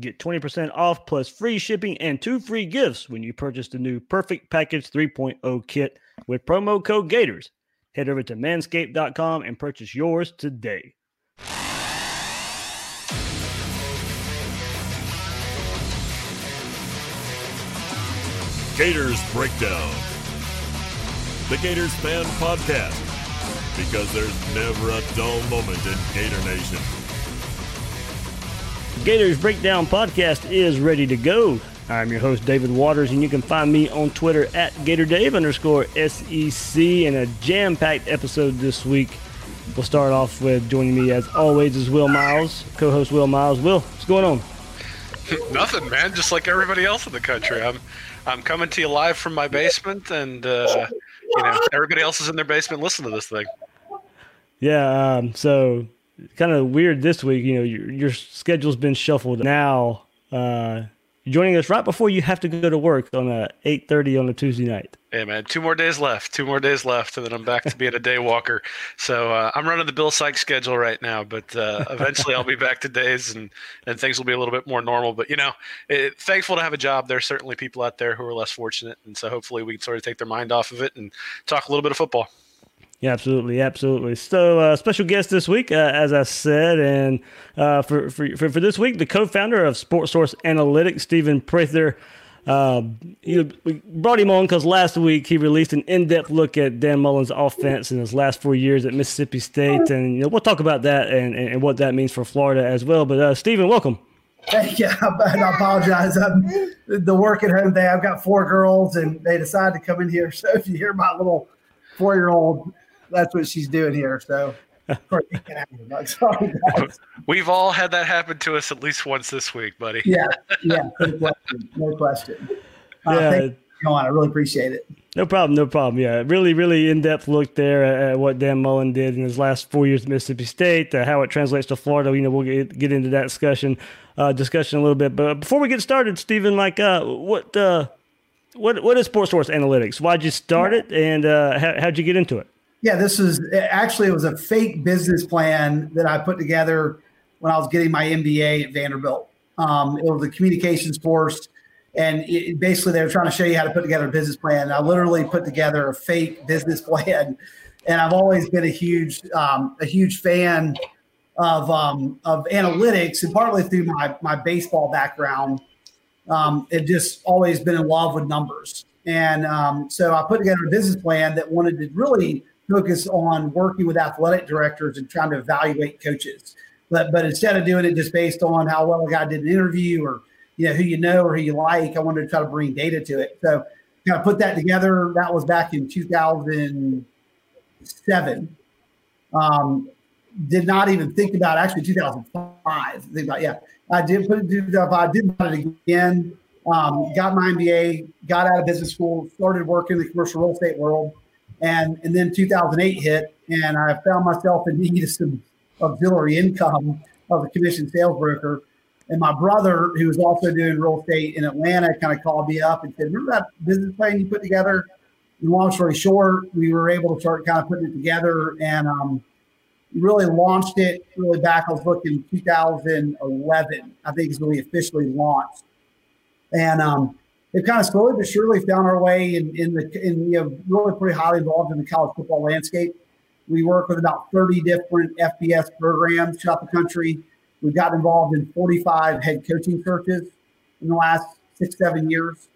Get 20% off plus free shipping and two free gifts when you purchase the new Perfect Package 3.0 kit with promo code Gators. Head over to manscaped.com and purchase yours today. Gators Breakdown. The Gators Fan Podcast. Because there's never a dull moment in Gator Nation. Gators Breakdown podcast is ready to go. I'm your host, David Waters, and you can find me on Twitter at GatorDave underscore SEC in a jam packed episode this week. We'll start off with joining me as always is Will Miles, co host Will Miles. Will, what's going on? Nothing, man. Just like everybody else in the country. I'm I'm coming to you live from my basement, and uh, you know everybody else is in their basement. Listen to this thing. Yeah, um, so kind of weird this week. You know, your, your schedule's been shuffled. Now, uh, joining us right before you have to go to work on a 8:30 on a Tuesday night. Hey, man. Two more days left. Two more days left, and then I'm back to being a day walker. So uh, I'm running the Bill Sykes schedule right now, but uh, eventually I'll be back to days, and and things will be a little bit more normal. But you know, it, thankful to have a job. There's certainly people out there who are less fortunate, and so hopefully we can sort of take their mind off of it and talk a little bit of football. Yeah, absolutely, absolutely. So, uh, special guest this week, uh, as I said, and uh, for, for for for this week, the co-founder of Sports Source Analytics, Stephen Prather. Um, he, we brought him on because last week he released an in-depth look at Dan Mullen's offense in his last four years at Mississippi State, and you know, we'll talk about that and, and what that means for Florida as well. But uh, Stephen, welcome. Yeah, I apologize. I'm, the work at home day. I've got four girls, and they decided to come in here. So if you hear my little four-year-old, that's what she's doing here. So. We've all had that happen to us at least once this week, buddy. Yeah, yeah, no question. No question. Uh, Yeah. thank you, on. I really appreciate it. No problem, no problem. Yeah, really, really in-depth look there at, at what Dan Mullen did in his last four years at Mississippi State, uh, how it translates to Florida. You know, we'll get, get into that discussion uh, discussion a little bit. But before we get started, Stephen, like, uh, what uh, what what is Sports Source Analytics? Why'd you start it, and uh, how, how'd you get into it? Yeah, this is actually it was a fake business plan that I put together when I was getting my MBA at Vanderbilt. Um, it was a communications course, and it, basically they were trying to show you how to put together a business plan. I literally put together a fake business plan, and I've always been a huge um, a huge fan of um, of analytics, and partly through my my baseball background, um, it just always been in love with numbers. And um, so I put together a business plan that wanted to really focus on working with athletic directors and trying to evaluate coaches. But but instead of doing it just based on how well a guy did an interview or you know who you know or who you like, I wanted to try to bring data to it. So kind of put that together. That was back in 2007. Um, did not even think about actually 2005. Think about yeah, I did put it in 2005. Did about it again. Um, got my MBA. Got out of business school. Started working in the commercial real estate world, and and then 2008 hit, and I found myself in need of some auxiliary income of a commission sales broker. And my brother, who was also doing real estate in Atlanta, kind of called me up and said, "Remember that business plan you put together?" And long story short, we were able to start kind of putting it together and um, really launched it really back. I was looking 2011, I think is when we officially launched. And um, it kind of slowly but surely found our way in, in the in know really pretty highly involved in the college football landscape. We work with about 30 different FBS programs throughout the country. We've gotten involved in 45 head coaching searches in the last six, seven years.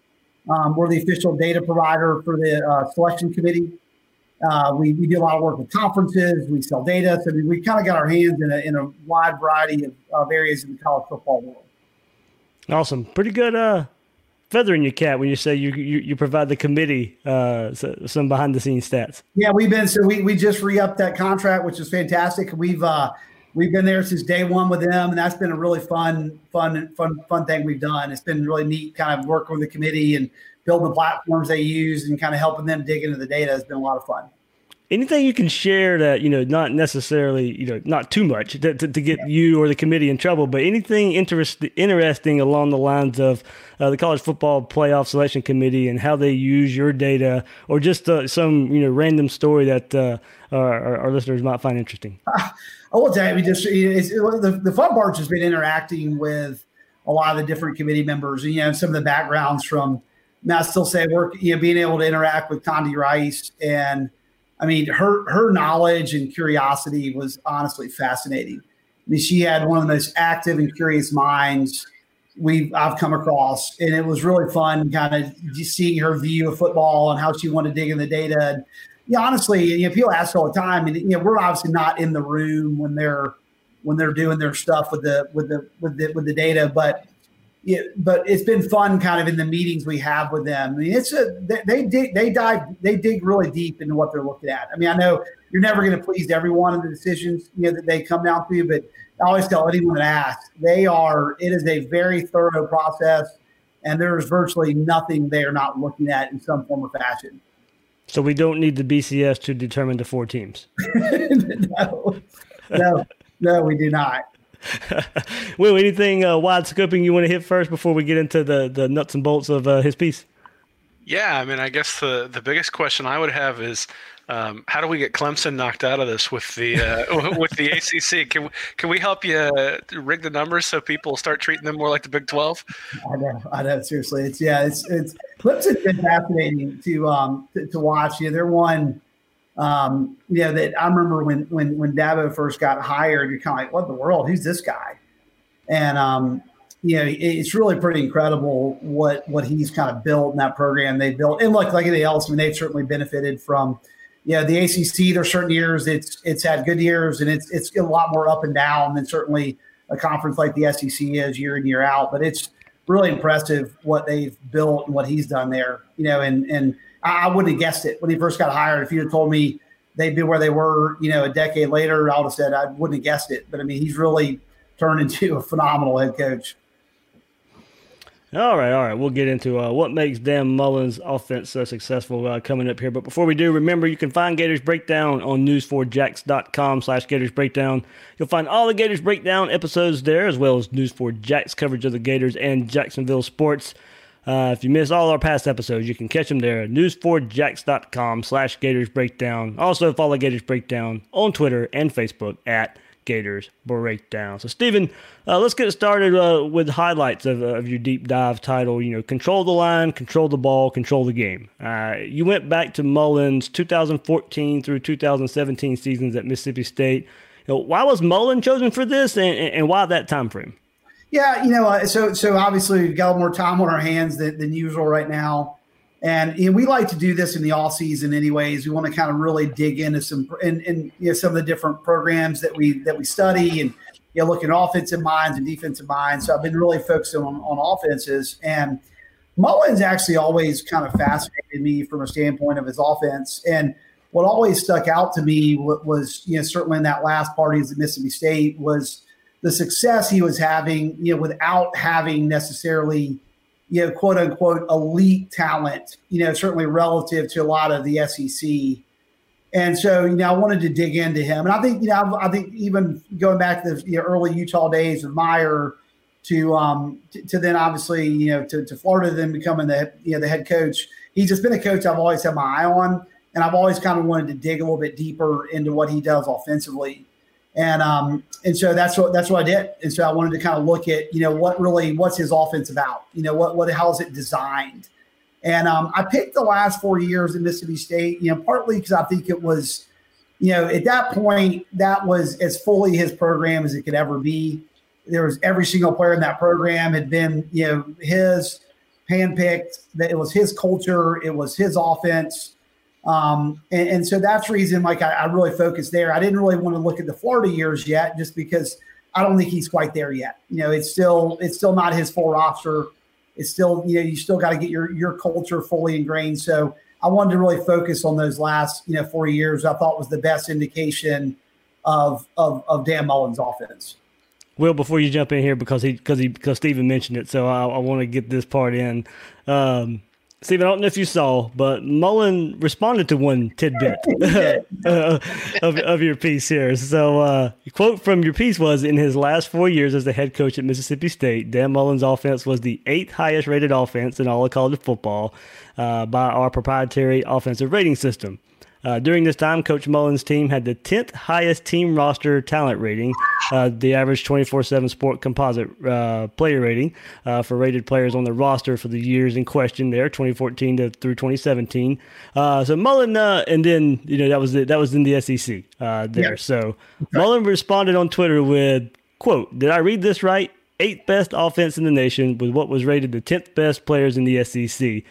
Um, we're the official data provider for the uh, selection committee. Uh, we, we do a lot of work with conferences. We sell data. So we, we kind of got our hands in a, in a wide variety of, of areas in the college football world. Awesome, pretty good. Uh, feather in your cap when you say you you, you provide the committee uh, some behind the scenes stats. Yeah, we've been so we we just re upped that contract, which is fantastic. We've uh, we've been there since day one with them, and that's been a really fun, fun, fun, fun thing we've done. It's been really neat, kind of working with the committee and building the platforms they use and kind of helping them dig into the data has been a lot of fun. Anything you can share that you know, not necessarily you know, not too much to, to, to get yeah. you or the committee in trouble, but anything interest, interesting along the lines of uh, the college football playoff selection committee and how they use your data, or just uh, some you know random story that uh, our, our, listeners might find interesting. I will tell you, we just it's, it, the, the fun part has been interacting with a lot of the different committee members, and you know some of the backgrounds from. Now, still say work, you know, being able to interact with Condi Rice, and I mean, her her knowledge and curiosity was honestly fascinating. I mean, she had one of the most active and curious minds we've I've come across, and it was really fun, kind of seeing her view of football and how she wanted to dig in the data. And, yeah, honestly, you know, people ask all the time, and you know, we're obviously not in the room when they're when they're doing their stuff with the with the with the with the data, but yeah, but it's been fun, kind of in the meetings we have with them. I mean, it's a they, they dig they dive they dig really deep into what they're looking at. I mean, I know you're never going to please everyone in the decisions you know that they come down to, but I always tell anyone that asks, they are. It is a very thorough process, and there's virtually nothing they are not looking at in some form or fashion. So we don't need the BCS to determine the four teams. no, no, no, we do not. Will, anything uh, wide scoping you want to hit first before we get into the, the nuts and bolts of uh, his piece? Yeah, I mean, I guess the, the biggest question I would have is um, how do we get Clemson knocked out of this with the uh, with the ACC? Can can we help you uh, rig the numbers so people start treating them more like the Big Twelve? I know, I know. Seriously, it's yeah, it's it's Clemson's been fascinating to um to, to watch. Yeah, they're one. Um, you know that I remember when when when Dabo first got hired, you're kind of like, what the world? Who's this guy? And um, you know, it's really pretty incredible what what he's kind of built in that program. They built, and look, like anything else, I mean, they've certainly benefited from yeah, the ACC. There's certain years it's it's had good years, and it's it's a lot more up and down than certainly a conference like the SEC is year in year out. But it's really impressive what they've built and what he's done there. You know, and and I, wouldn't have guessed it when he first got hired. If you had told me they'd be where they were, you know, a decade later, I would have said I wouldn't have guessed it. But I mean, he's really turned into a phenomenal head coach. All right, all right. We'll get into uh, what makes Dan Mullen's offense so successful uh, coming up here. But before we do, remember you can find Gators Breakdown on news4jax.com slash Gators Breakdown. You'll find all the Gators Breakdown episodes there, as well as News4Jax coverage of the Gators and Jacksonville sports. Uh, if you miss all our past episodes, you can catch them there at news4jax.com slash Gators Breakdown. Also follow Gators Breakdown on Twitter and Facebook at Gators breakdown. So, Stephen, uh, let's get started uh, with highlights of, of your deep dive title. You know, control the line, control the ball, control the game. Uh, you went back to Mullen's 2014 through 2017 seasons at Mississippi State. You know, why was Mullen chosen for this, and, and why that time frame? Yeah, you know, uh, so so obviously we've got more time on our hands than, than usual right now. And know, we like to do this in the off season, anyways. We want to kind of really dig into some and, and you know some of the different programs that we that we study and you know look at offensive minds and defensive minds. So I've been really focusing on, on offenses and Mullen's actually always kind of fascinated me from a standpoint of his offense. And what always stuck out to me was, you know, certainly in that last party is at Mississippi State was the success he was having, you know, without having necessarily you know, quote unquote, elite talent, you know, certainly relative to a lot of the SEC. And so, you know, I wanted to dig into him. And I think, you know, I think even going back to the you know, early Utah days of Meyer to, um, to, to, then obviously, you know, to, to Florida, then becoming the, you know, the head coach, he's just been a coach I've always had my eye on. And I've always kind of wanted to dig a little bit deeper into what he does offensively and um, and so that's what that's what I did. And so I wanted to kind of look at you know what really what's his offense about. You know what what how is it designed? And um, I picked the last four years in Mississippi State. You know partly because I think it was you know at that point that was as fully his program as it could ever be. There was every single player in that program had been you know his handpicked. That it was his culture. It was his offense. Um, and, and, so that's reason, like, I, I, really focused there. I didn't really want to look at the Florida years yet, just because I don't think he's quite there yet. You know, it's still it's still not his full roster. It's still, you know, you still got to get your your culture fully ingrained. So I wanted to really focus on those last, you know, four years. I thought was the best indication of of, of Dan Mullen's offense. Will, before you jump in here, because he because he because Stephen mentioned it, so I, I want to get this part in. Um, Stephen, I don't know if you saw, but Mullen responded to one tidbit uh, of, of your piece here. So, uh, quote from your piece was In his last four years as the head coach at Mississippi State, Dan Mullen's offense was the eighth highest rated offense in all of college football uh, by our proprietary offensive rating system. Uh, during this time, Coach Mullen's team had the 10th highest team roster talent rating, uh, the average 24 7 sport composite uh, player rating uh, for rated players on the roster for the years in question there, 2014 to through 2017. Uh, so Mullen, uh, and then, you know, that was the, that was in the SEC there. Yeah. So. Mullen responded on Twitter with, quote, Did I read this right? Eighth best offense in the nation with what was rated the 10th best players in the SEC.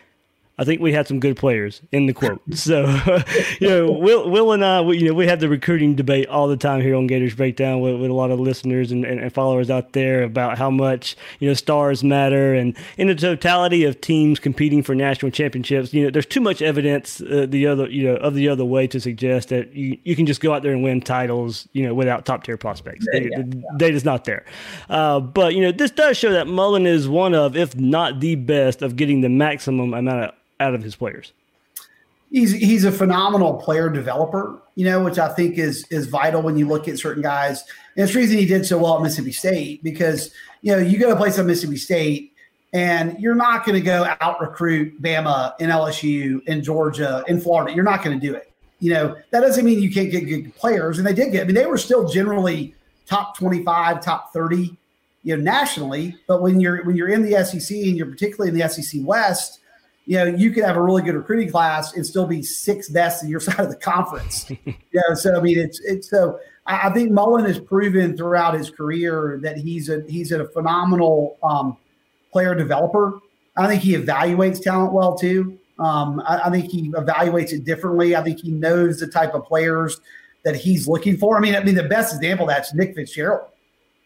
I think we had some good players in the quote. So, you know, Will, Will and I, we, you know, we have the recruiting debate all the time here on Gators Breakdown with, with a lot of listeners and, and, and, followers out there about how much, you know, stars matter. And in the totality of teams competing for national championships, you know, there's too much evidence uh, the other, you know, of the other way to suggest that you, you can just go out there and win titles, you know, without top tier prospects. Yeah, yeah, the yeah. data's not there. Uh, but, you know, this does show that Mullen is one of, if not the best, of getting the maximum amount of out of his players. He's he's a phenomenal player developer, you know, which I think is is vital when you look at certain guys. And it's the reason he did so well at Mississippi State because you know you go to place at Mississippi State and you're not going to go out recruit Bama in LSU in Georgia in Florida. You're not going to do it. You know that doesn't mean you can't get good players, and they did get. I mean, they were still generally top 25, top 30, you know, nationally. But when you're when you're in the SEC and you're particularly in the SEC West you know, you could have a really good recruiting class and still be sixth best in your side of the conference. you know, so I mean, it's it's so I, I, think Mullen has proven throughout his career that he's a he's a phenomenal um, player developer. I think he evaluates talent well too. Um, I, I, think he evaluates it differently. I think he knows the type of players that he's looking for. I mean, I mean, the best example of that's Nick Fitzgerald.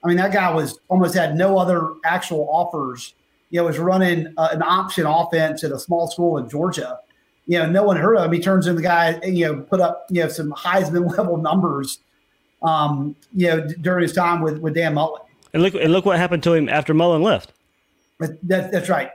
I mean, that guy was almost had no other actual offers you know, was running uh, an option offense at a small school in Georgia. You know, no one heard of him. He turns in the guy, you know, put up, you know, some Heisman level numbers, um, you know, d- during his time with, with Dan Mullen. And look, and look what happened to him after Mullen left. That, that's right.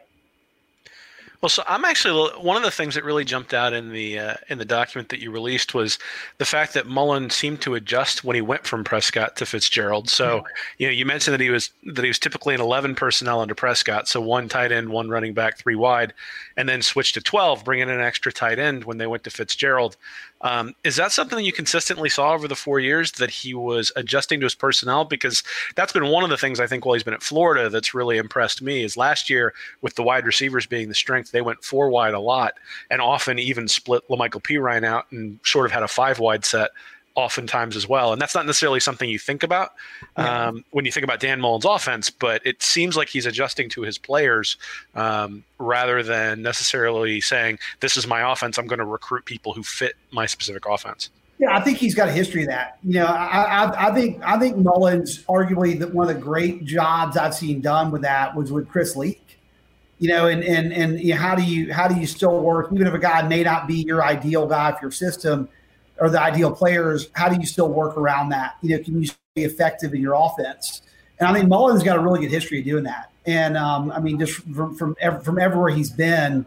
Well, so I'm actually one of the things that really jumped out in the uh, in the document that you released was the fact that Mullen seemed to adjust when he went from Prescott to Fitzgerald. So, yeah. you know, you mentioned that he was that he was typically an 11 personnel under Prescott, so one tight end, one running back, three wide, and then switched to 12, bringing in an extra tight end when they went to Fitzgerald. Um, is that something that you consistently saw over the four years that he was adjusting to his personnel? Because that's been one of the things I think while he's been at Florida that's really impressed me is last year with the wide receivers being the strength, they went four wide a lot and often even split Lamical Perine out and sort of had a five wide set oftentimes as well. And that's not necessarily something you think about um, when you think about Dan Mullen's offense, but it seems like he's adjusting to his players um, rather than necessarily saying, This is my offense. I'm going to recruit people who fit my specific offense. Yeah, I think he's got a history of that. You know, I, I, I think I think Mullen's arguably the, one of the great jobs I've seen done with that was with Chris Leak. You know, and and and you know, how do you how do you still work even if a guy may not be your ideal guy for your system? Or the ideal players, how do you still work around that? You know, can you be effective in your offense? And I think Mullen's got a really good history of doing that. And um, I mean, just from from, from everywhere he's been,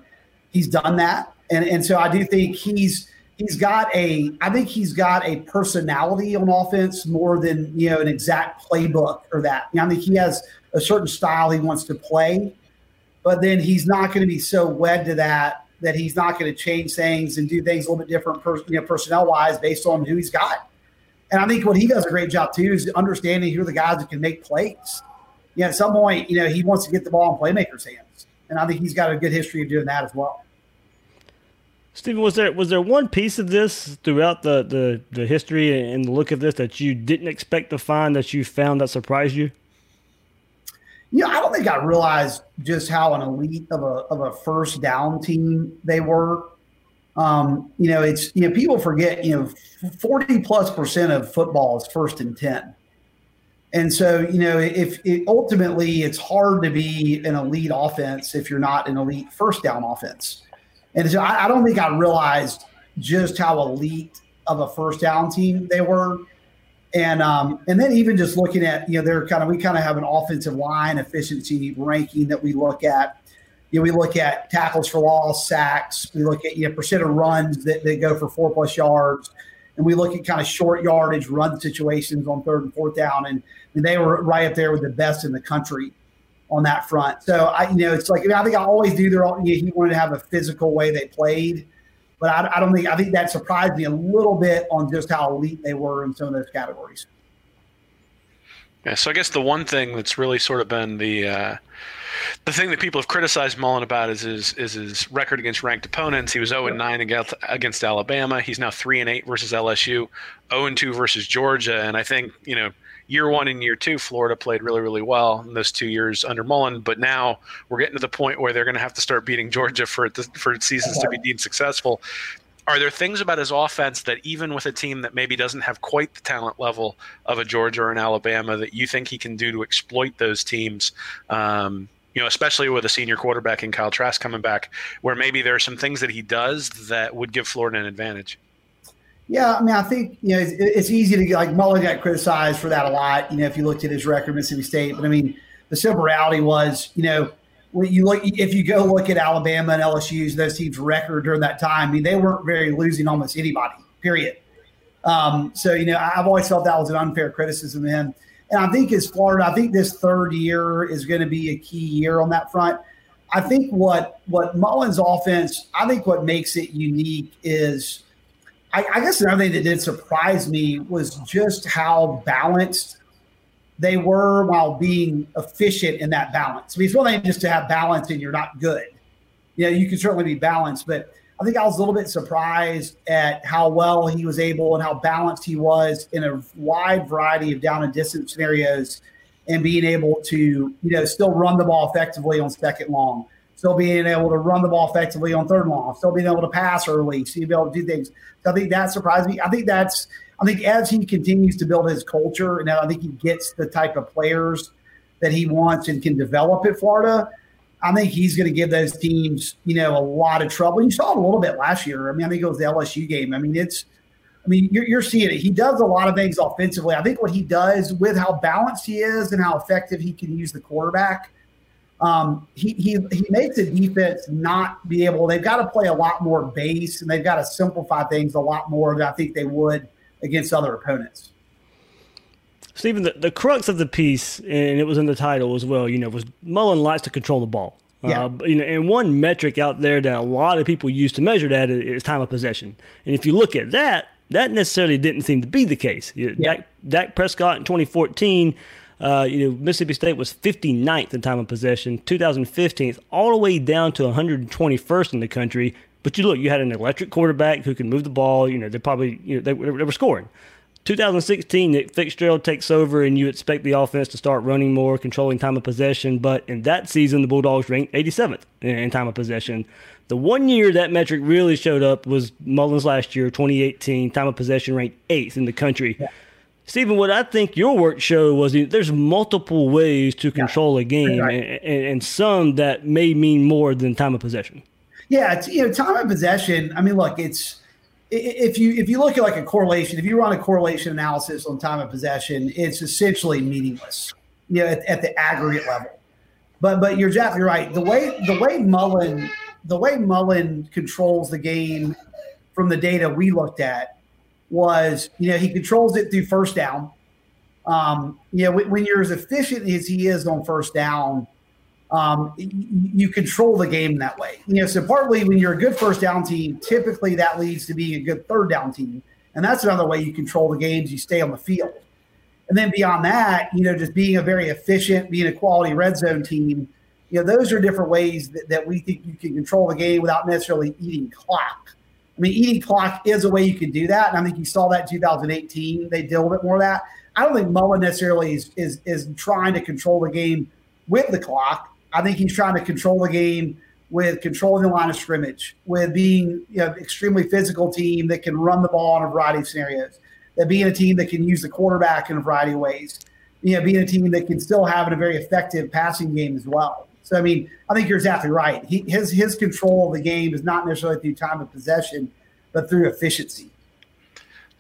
he's done that. And and so I do think he's he's got a I think he's got a personality on offense more than you know an exact playbook or that. You know, I think he has a certain style he wants to play, but then he's not going to be so wed to that that he's not going to change things and do things a little bit different, per, you know, personnel wise, based on who he's got. And I think what he does a great job too is understanding who are the guys that can make plays. Yeah, at some point, you know, he wants to get the ball in playmakers' hands, and I think he's got a good history of doing that as well. Stephen, was there was there one piece of this throughout the, the, the history and the look of this that you didn't expect to find that you found that surprised you? You know, I don't think I realized just how an elite of a of a first down team they were. Um, you know, it's you know people forget you know forty plus percent of football is first and ten, And so, you know, if it, ultimately it's hard to be an elite offense if you're not an elite first down offense. And so I, I don't think I realized just how elite of a first down team they were. And um, and then even just looking at, you know, they're kind of we kind of have an offensive line efficiency ranking that we look at. You know, we look at tackles for loss, sacks, we look at you know percent of runs that, that go for four plus yards, and we look at kind of short yardage run situations on third and fourth down, and, and they were right up there with the best in the country on that front. So I, you know, it's like I think I always do. Their, you know, he wanted to have a physical way they played, but I, I, don't think I think that surprised me a little bit on just how elite they were in some of those categories. Yeah, so I guess the one thing that's really sort of been the uh, the thing that people have criticized Mullen about is his is his record against ranked opponents. He was 0 and 9 against, against Alabama. He's now 3 and 8 versus LSU, 0 and 2 versus Georgia, and I think you know year one and year two, Florida played really, really well in those two years under Mullen. But now we're getting to the point where they're going to have to start beating Georgia for for seasons to be deemed successful. Are there things about his offense that even with a team that maybe doesn't have quite the talent level of a Georgia or an Alabama that you think he can do to exploit those teams? Um, you know, especially with a senior quarterback in Kyle Trask coming back, where maybe there are some things that he does that would give Florida an advantage. Yeah, I mean, I think you know it's, it's, easy to get like Mullen got criticized for that a lot. You know, if you looked at his record, Mississippi State, but I mean, the simple reality was, you know, when you look if you go look at Alabama and LSU's those teams' record during that time, I mean, they weren't very losing almost anybody. Period. Um, so you know, I've always felt that was an unfair criticism of him, and I think as Florida, I think this third year is going to be a key year on that front. I think what what Mullen's offense, I think what makes it unique is I, I guess another thing that did surprise me was just how balanced they were while being efficient in that balance. I mean, it's one thing just to have balance and you're not good. You know, you can certainly be balanced, but I think I was a little bit surprised at how well he was able and how balanced he was in a wide variety of down and distance scenarios and being able to, you know, still run the ball effectively on second long, still being able to run the ball effectively on third and long, still being able to pass early, you be able to do things. So I think that surprised me. I think that's I think as he continues to build his culture, and I think he gets the type of players that he wants and can develop at Florida. I think he's going to give those teams, you know, a lot of trouble. You saw it a little bit last year. I mean, I think it was the LSU game. I mean, it's, I mean, you're, you're seeing it. He does a lot of things offensively. I think what he does with how balanced he is and how effective he can use the quarterback – um, he, he he makes the defense not be able. They've got to play a lot more base, and they've got to simplify things a lot more than I think they would against other opponents. Stephen, the, the crux of the piece, and it was in the title as well. You know, was Mullen likes to control the ball. Yeah. Uh, you know, and one metric out there that a lot of people use to measure that is time of possession. And if you look at that, that necessarily didn't seem to be the case. Yeah. Dak, Dak Prescott in 2014 uh, you know, Mississippi State was 59th in time of possession, 2015th, all the way down to 121st in the country. But you look, you had an electric quarterback who can move the ball. You know, they probably, you know, they, they were scoring. 2016, Nick Fitzgerald takes over, and you expect the offense to start running more, controlling time of possession. But in that season, the Bulldogs ranked 87th in time of possession. The one year that metric really showed up was Mullen's last year, 2018. Time of possession ranked eighth in the country. Yeah. Stephen, what I think your work showed was there's multiple ways to control a game, right. and, and, some that may mean more than time of possession. Yeah, it's, you know, time of possession. I mean, look, it's if you if you look at like a correlation, if you run a correlation analysis on time of possession, it's essentially meaningless. You know, at, at the aggregate level. But but you're exactly right. The way the way Mullen the way Mullen controls the game from the data we looked at was, you know, he controls it through first down. Um, you know, when, when you're as efficient as he is on first down, um, you control the game that way. You know, so partly when you're a good first down team, typically that leads to being a good third down team. And that's another way you control the games, you stay on the field. And then beyond that, you know, just being a very efficient, being a quality red zone team, you know, those are different ways that, that we think you can control the game without necessarily eating clock. I mean, eating clock is a way you can do that. And I think you saw that in 2018. They did a little bit more of that. I don't think Mullen necessarily is, is, is trying to control the game with the clock. I think he's trying to control the game with controlling the line of scrimmage, with being you know, extremely physical team that can run the ball in a variety of scenarios, that being a team that can use the quarterback in a variety of ways. you know, being a team that can still have a very effective passing game as well. So I mean, I think you're exactly right. He, his his control of the game is not necessarily through time of possession, but through efficiency.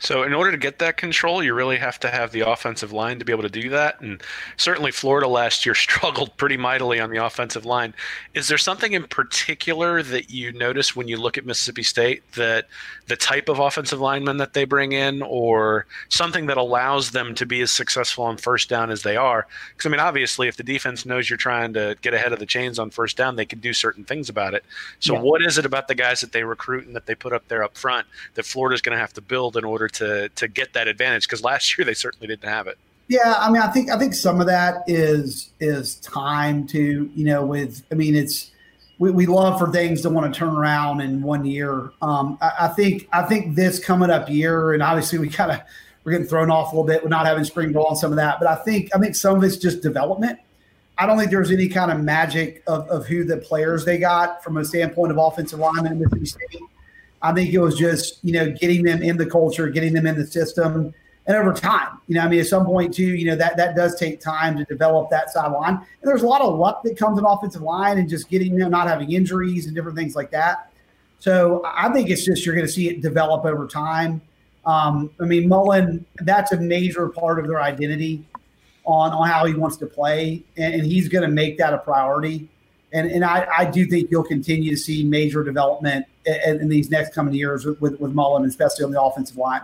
So, in order to get that control, you really have to have the offensive line to be able to do that. And certainly, Florida last year struggled pretty mightily on the offensive line. Is there something in particular that you notice when you look at Mississippi State that the type of offensive lineman that they bring in, or something that allows them to be as successful on first down as they are? Because, I mean, obviously, if the defense knows you're trying to get ahead of the chains on first down, they can do certain things about it. So, yeah. what is it about the guys that they recruit and that they put up there up front that Florida's going to have to build in order to to get that advantage because last year they certainly didn't have it. Yeah, I mean, I think I think some of that is is time to you know with I mean it's we, we love for things to want to turn around in one year. Um, I, I think I think this coming up year, and obviously we kind of we're getting thrown off a little bit with not having spring ball and some of that, but I think I think some of it's just development. I don't think there's any kind of magic of, of who the players they got from a standpoint of offensive lineman in Mississippi State. I think it was just, you know, getting them in the culture, getting them in the system. And over time, you know, I mean, at some point too, you know, that that does take time to develop that sideline. And there's a lot of luck that comes in offensive line and just getting them not having injuries and different things like that. So I think it's just you're going to see it develop over time. Um, I mean, Mullen, that's a major part of their identity on, on how he wants to play, and, and he's going to make that a priority and and I, I do think you'll continue to see major development in, in these next coming years with, with, with Mullen, especially on the offensive line.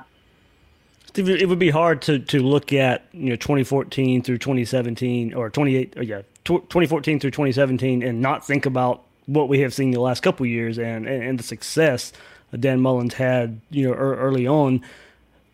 Steve, it would be hard to to look at you know 2014 through 2017 or 28 or yeah 2014 through 2017 and not think about what we have seen the last couple years and, and, and the success Dan Mullen's had you know early on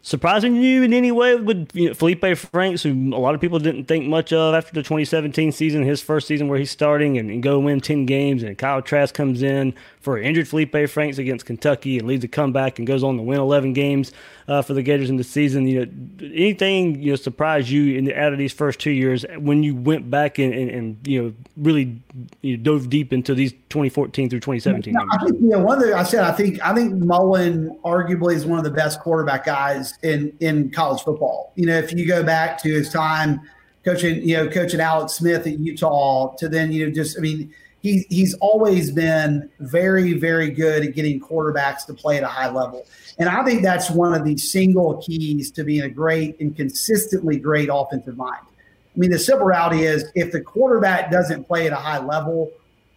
surprising you in any way with you know, Felipe Franks, who a lot of people didn't think much of after the 2017 season, his first season where he's starting and, and go win 10 games, and Kyle Trask comes in for injured Felipe Franks against Kentucky and leads a comeback and goes on to win 11 games uh, for the Gators in the season. You know, anything you know surprised you in the, out of these first two years when you went back and, and, and you know really you know, dove deep into these 2014 through 2017? No, I think you know one of the I said I think I think Mullen arguably is one of the best quarterback guys in in college football. You know, if you go back to his time coaching, you know, coaching Alex Smith at Utah to then you know just I mean he, he's always been very, very good at getting quarterbacks to play at a high level. And I think that's one of the single keys to being a great and consistently great offensive mind. I mean, the simple reality is if the quarterback doesn't play at a high level,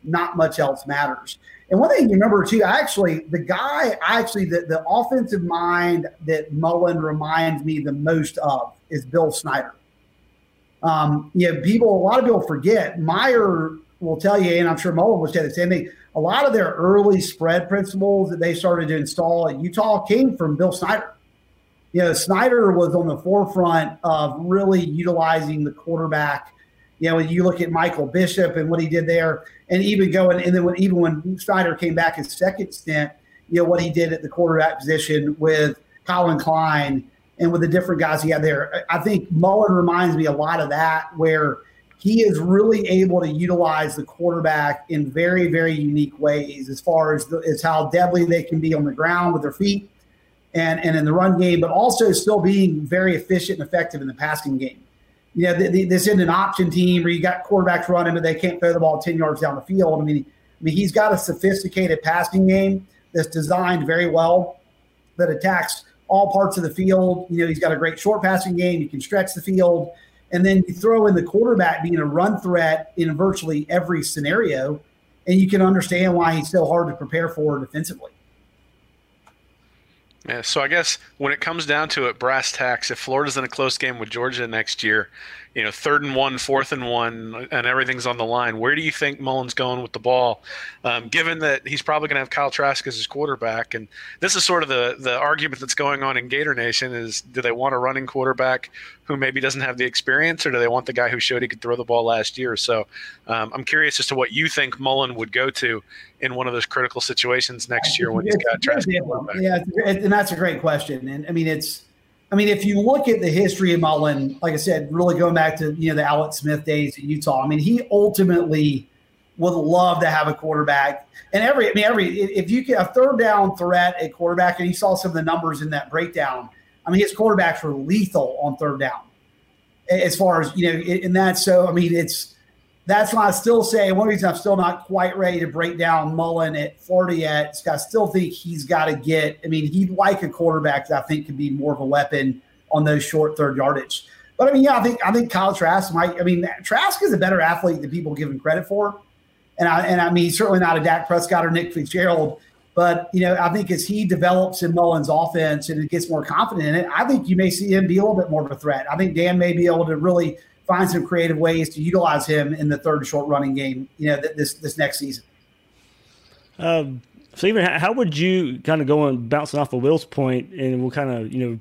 not much else matters. And one thing you remember too, actually, the guy, actually, the, the offensive mind that Mullen reminds me the most of is Bill Snyder. Um, yeah, people, a lot of people forget Meyer will tell you, and I'm sure Mullen will say the same thing. A lot of their early spread principles that they started to install at Utah came from Bill Snyder. You know, Snyder was on the forefront of really utilizing the quarterback. You know, when you look at Michael Bishop and what he did there, and even going, and then when even when Snyder came back his second stint, you know what he did at the quarterback position with Collin Klein and with the different guys he had there. I think Mullen reminds me a lot of that, where he is really able to utilize the quarterback in very, very unique ways as far as, the, as how deadly they can be on the ground with their feet and, and in the run game, but also still being very efficient and effective in the passing game. You know, the, the, this isn't an option team where you got quarterbacks running, but they can't throw the ball 10 yards down the field. I mean, I mean, he's got a sophisticated passing game that's designed very well that attacks all parts of the field. You know, he's got a great short passing game. He can stretch the field. And then you throw in the quarterback being a run threat in virtually every scenario, and you can understand why he's so hard to prepare for defensively. Yeah, so I guess when it comes down to it, brass tacks, if Florida's in a close game with Georgia next year, you know, third and one, fourth and one, and everything's on the line. Where do you think Mullen's going with the ball? Um, given that he's probably going to have Kyle Trask as his quarterback, and this is sort of the the argument that's going on in Gator Nation: is do they want a running quarterback who maybe doesn't have the experience, or do they want the guy who showed he could throw the ball last year? So um, I'm curious as to what you think Mullen would go to in one of those critical situations next year when he's got Trask. Yeah, and that's a great question, and I mean it's I mean, if you look at the history of Mullen, like I said, really going back to you know the Alex Smith days at Utah, I mean, he ultimately would love to have a quarterback. And every, I mean, every if you get a third down threat at quarterback, and you saw some of the numbers in that breakdown, I mean, his quarterbacks were lethal on third down. as far as you know, and that's so. I mean, it's that's why I still say one reason I'm still not quite ready to break down Mullen at Florida yet. I still think he's got to get. I mean, he'd like a quarterback that I think could be more of a weapon on those short third yardage. But I mean, yeah, I think I think Kyle Trask might. I mean, Trask is a better athlete than people give him credit for, and I and I mean, he's certainly not a Dak Prescott or Nick Fitzgerald. But you know, I think as he develops in Mullen's offense and it gets more confident in it, I think you may see him be a little bit more of a threat. I think Dan may be able to really find some creative ways to utilize him in the third short running game. You know, this this next season. Um, Stephen, how would you kind of go on bouncing off of Will's point, and we'll kind of you know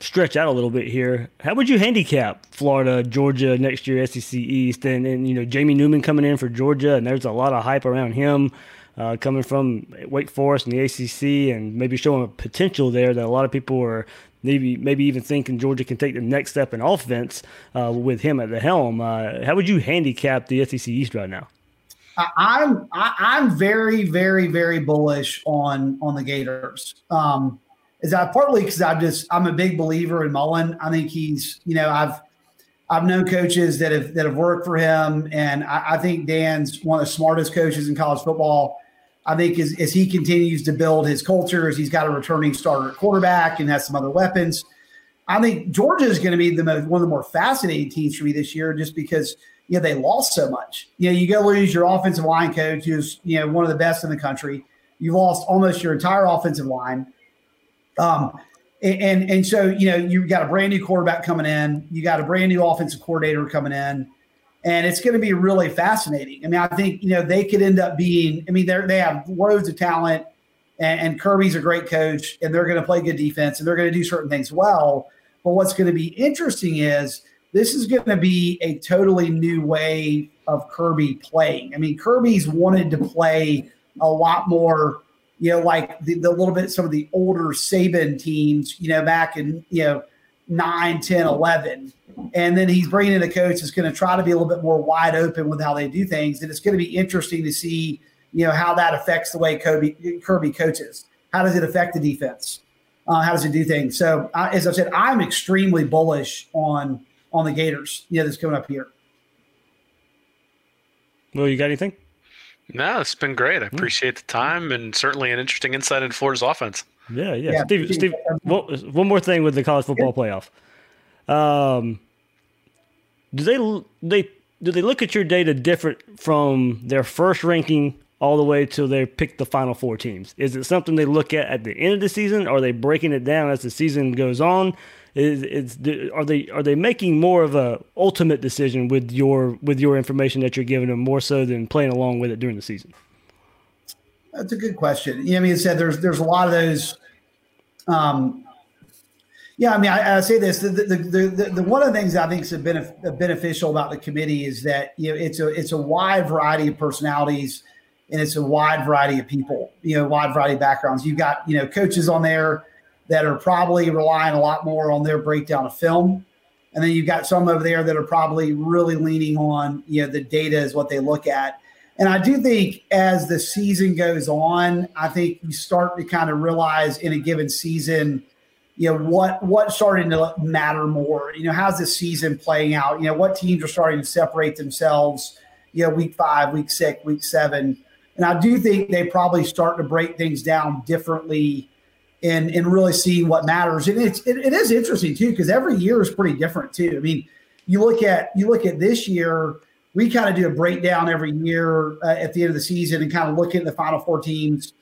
stretch out a little bit here. How would you handicap Florida, Georgia next year, SEC East, and and you know Jamie Newman coming in for Georgia, and there's a lot of hype around him uh, coming from Wake Forest and the ACC, and maybe showing a potential there that a lot of people are maybe maybe even thinking Georgia can take the next step in offense uh, with him at the helm. Uh, how would you handicap the SEC East right now? I'm I'm very very very bullish on on the Gators. Um, is that partly because I just I'm a big believer in Mullen. I think he's you know I've I've known coaches that have that have worked for him, and I, I think Dan's one of the smartest coaches in college football. I think as, as he continues to build his culture, as he's got a returning starter quarterback and has some other weapons, I think Georgia is going to be the most, one of the more fascinating teams for me this year, just because you know they lost so much. You know, you go lose your offensive line coach, who's you know one of the best in the country. You lost almost your entire offensive line. Um, and and so you know you've got a brand new quarterback coming in, you got a brand new offensive coordinator coming in and it's going to be really fascinating. I mean, I think you know they could end up being. I mean, they they have loads of talent, and, and Kirby's a great coach, and they're going to play good defense, and they're going to do certain things well. But what's going to be interesting is this is going to be a totally new way of Kirby playing. I mean, Kirby's wanted to play a lot more, you know, like the, the little bit some of the older Saban teams, you know, back in you know 9, 10, 11 and then he's bringing in a coach that's going to try to be a little bit more wide open with how they do things. And it's going to be interesting to see, you know, how that affects the way Kirby, Kirby coaches. How does it affect the defense? Uh, how does it do things? So, uh, as I said, I'm extremely bullish on on the Gators. Yeah, that's coming up here. Well, you got anything? No, it's been great. I hmm. appreciate the time and certainly an interesting insight into Florida's offense. Yeah, yeah. yeah Steve, Steve, one, one more thing with the college football playoff. Um, do they they do they look at your data different from their first ranking all the way till they pick the final four teams? Is it something they look at at the end of the season? Or are they breaking it down as the season goes on? Is, is are they are they making more of a ultimate decision with your with your information that you're giving them more so than playing along with it during the season? That's a good question. Yeah, I mean, said there's there's a lot of those um, yeah, I mean, I, I say this: the the, the, the, one of the things I think is benef- beneficial about the committee is that you know it's a it's a wide variety of personalities and it's a wide variety of people, you know, wide variety of backgrounds. You've got you know coaches on there that are probably relying a lot more on their breakdown of film, and then you've got some over there that are probably really leaning on you know the data is what they look at. And I do think as the season goes on, I think you start to kind of realize in a given season you know what what's starting to matter more. You know how's this season playing out? You know what teams are starting to separate themselves you know week five week six week seven. And i do think they probably start to break things down differently and and really see what matters. And it's it, it is interesting too because every year is pretty different too. I mean you look at you look at this year we kind of do a breakdown every year uh, at the end of the season and kind of look at the final four teams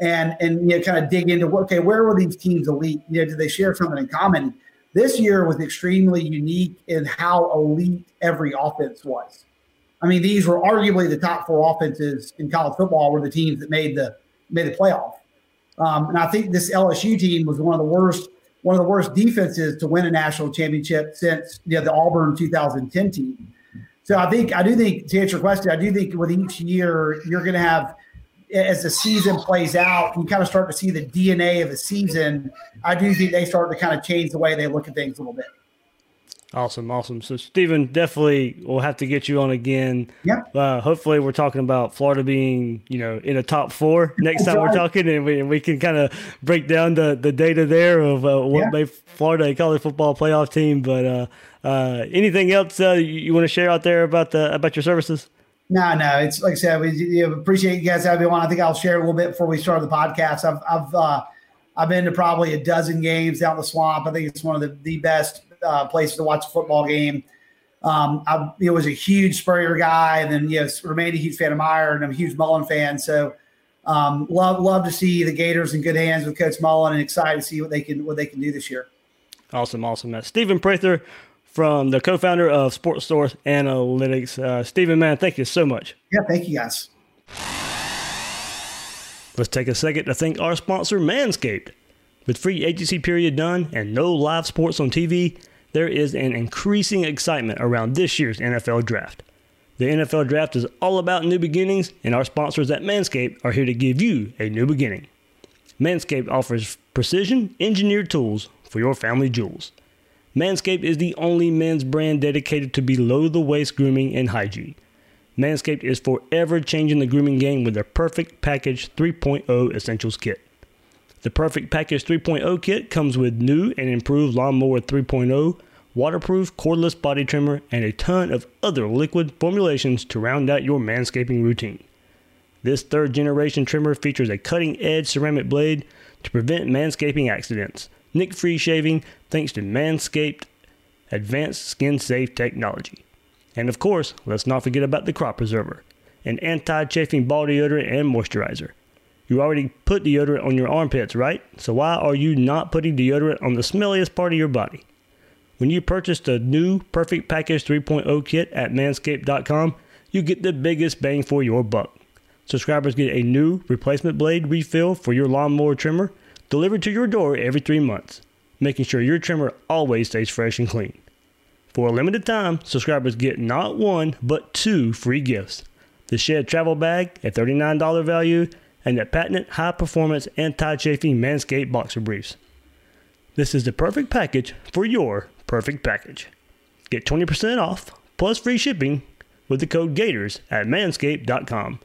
and and you know kind of dig into okay where were these teams elite? You know did they share something in common? This year was extremely unique in how elite every offense was. I mean these were arguably the top four offenses in college football were the teams that made the made the playoff. Um, and i think this lsu team was one of the worst one of the worst defenses to win a national championship since you know, the auburn 2010 team so i think i do think to answer your question i do think with each year you're going to have as the season plays out, you kind of start to see the DNA of the season. I do think they start to kind of change the way they look at things a little bit. Awesome, awesome. So, Stephen, definitely we'll have to get you on again. Yeah. Uh, hopefully, we're talking about Florida being, you know, in a top four next time we're talking, and we, we can kind of break down the, the data there of uh, what Yeah. made Florida a college football playoff team. But uh, uh, anything else uh, you, you want to share out there about the about your services? No, no. It's like I said, we you appreciate you guys having me on. I think I'll share a little bit before we start the podcast. I've I've uh, I've been to probably a dozen games down the swamp. I think it's one of the, the best uh, places to watch a football game. Um, I you know, was a huge Spurrier guy, and then yes, remained a huge fan of Meyer, and I'm a huge Mullen fan. So um, love love to see the Gators in good hands with Coach Mullen, and excited to see what they can what they can do this year. Awesome, awesome. Stephen Prather from the co-founder of Sports Source Analytics. Uh, Stephen, man, thank you so much. Yeah, thank you guys. Let's take a second to thank our sponsor, Manscaped. With free agency period done and no live sports on TV, there is an increasing excitement around this year's NFL draft. The NFL draft is all about new beginnings, and our sponsors at Manscaped are here to give you a new beginning. Manscaped offers precision engineered tools for your family jewels. Manscaped is the only men's brand dedicated to below the waist grooming and hygiene. Manscaped is forever changing the grooming game with their Perfect Package 3.0 Essentials Kit. The Perfect Package 3.0 kit comes with new and improved Lawnmower 3.0, waterproof cordless body trimmer, and a ton of other liquid formulations to round out your manscaping routine. This third generation trimmer features a cutting edge ceramic blade to prevent manscaping accidents, nick free shaving thanks to Manscaped advanced skin safe technology. And of course, let's not forget about the crop preserver, an anti chafing ball deodorant and moisturizer. You already put deodorant on your armpits, right? So why are you not putting deodorant on the smelliest part of your body? When you purchase the new Perfect Package 3.0 kit at manscaped.com, you get the biggest bang for your buck. Subscribers get a new replacement blade refill for your lawnmower trimmer delivered to your door every three months, making sure your trimmer always stays fresh and clean. For a limited time, subscribers get not one, but two free gifts the Shed Travel Bag at $39 value and the patented high performance anti chafing Manscaped Boxer Briefs. This is the perfect package for your perfect package. Get 20% off plus free shipping with the code GATORS at manscaped.com.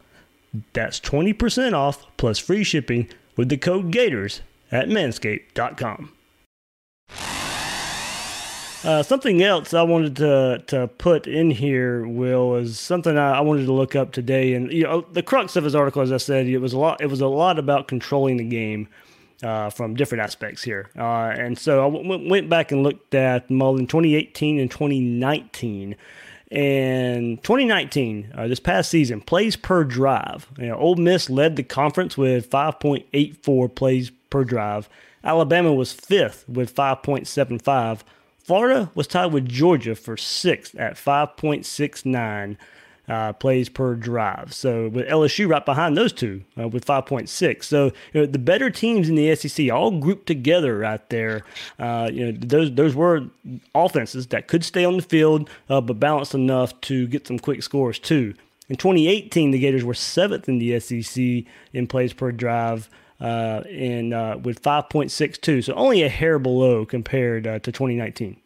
That's 20% off plus free shipping with the code GATORS at manscaped.com. Uh, something else I wanted to to put in here, Will, is something I, I wanted to look up today, and you know the crux of his article, as I said, it was a lot. It was a lot about controlling the game uh, from different aspects here, uh, and so I w- went back and looked at Mullen 2018 and 2019. And 2019, uh, this past season, plays per drive. You know, Miss led the conference with 5.84 plays per drive. Alabama was fifth with 5.75. Florida was tied with Georgia for sixth at 5.69 uh, plays per drive. So with LSU right behind those two uh, with 5.6. So you know, the better teams in the SEC all grouped together right there. Uh, you know those those were offenses that could stay on the field uh, but balanced enough to get some quick scores too. In 2018, the Gators were seventh in the SEC in plays per drive uh, in uh, with 5.62, so only a hair below compared uh, to 2019.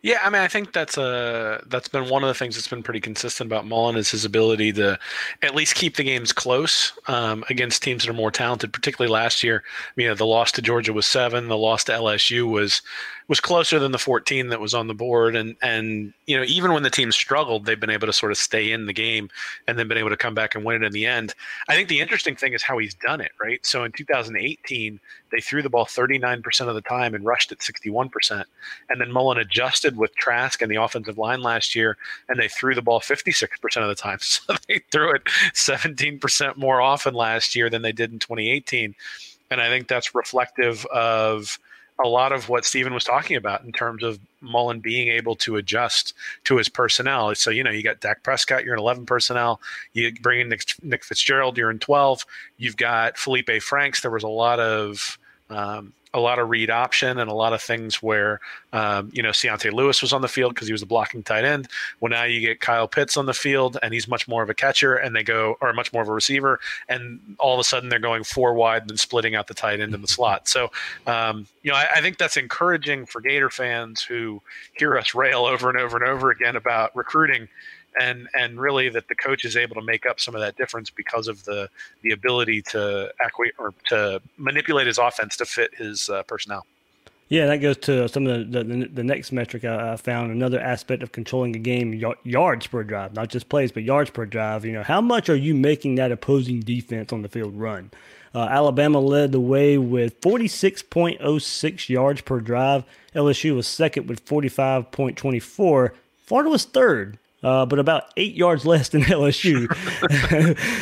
Yeah, I mean, I think that's a that's been one of the things that's been pretty consistent about Mullen is his ability to at least keep the games close um, against teams that are more talented. Particularly last year, you know, the loss to Georgia was seven, the loss to LSU was was closer than the 14 that was on the board, and and you know, even when the team struggled, they've been able to sort of stay in the game and then been able to come back and win it in the end. I think the interesting thing is how he's done it, right? So in 2018, they threw the ball 39% of the time and rushed it 61%, and then Mullen adjusted with Trask and the offensive line last year, and they threw the ball 56% of the time. So they threw it 17% more often last year than they did in 2018. And I think that's reflective of a lot of what Stephen was talking about in terms of Mullen being able to adjust to his personnel. So, you know, you got Dak Prescott, you're in 11 personnel. You bring in Nick, Nick Fitzgerald, you're in 12. You've got Felipe Franks. There was a lot of um, a lot of read option and a lot of things where, um, you know, C'yontai Lewis was on the field because he was a blocking tight end. Well, now you get Kyle Pitts on the field and he's much more of a catcher and they go, or much more of a receiver. And all of a sudden they're going four wide and splitting out the tight end in the slot. So, um, you know, I, I think that's encouraging for Gator fans who hear us rail over and over and over again about recruiting and and really that the coach is able to make up some of that difference because of the the ability to acqui- or to manipulate his offense to fit his uh, personnel. Yeah, that goes to some of the the, the next metric I, I, found. Another aspect of controlling a game: yards per drive, not just plays, but yards per drive. You know, how much are you making that opposing defense on the field run? Uh, Alabama led the way with 46.06 yards per drive. LSU was second with 45.24. Florida was third uh, but about eight yards less than LSU.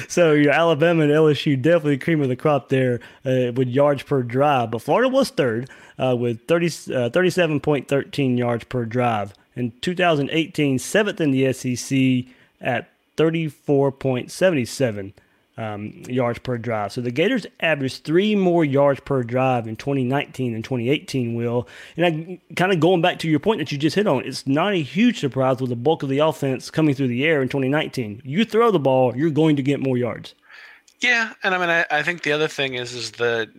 so your Alabama and LSU definitely cream of the crop there uh, with yards per drive. But Florida was third uh, with 30, 37.13 uh, yards per drive. In 2018, seventh in the SEC at 34.77 um, yards per drive. So the Gators averaged three more yards per drive in 2019 and 2018, Will. And I, kind of going back to your point that you just hit on, it's not a huge surprise with the bulk of the offense coming through the air in 2019. You throw the ball, you're going to get more yards. Yeah, and I mean, I, I think the other thing is is that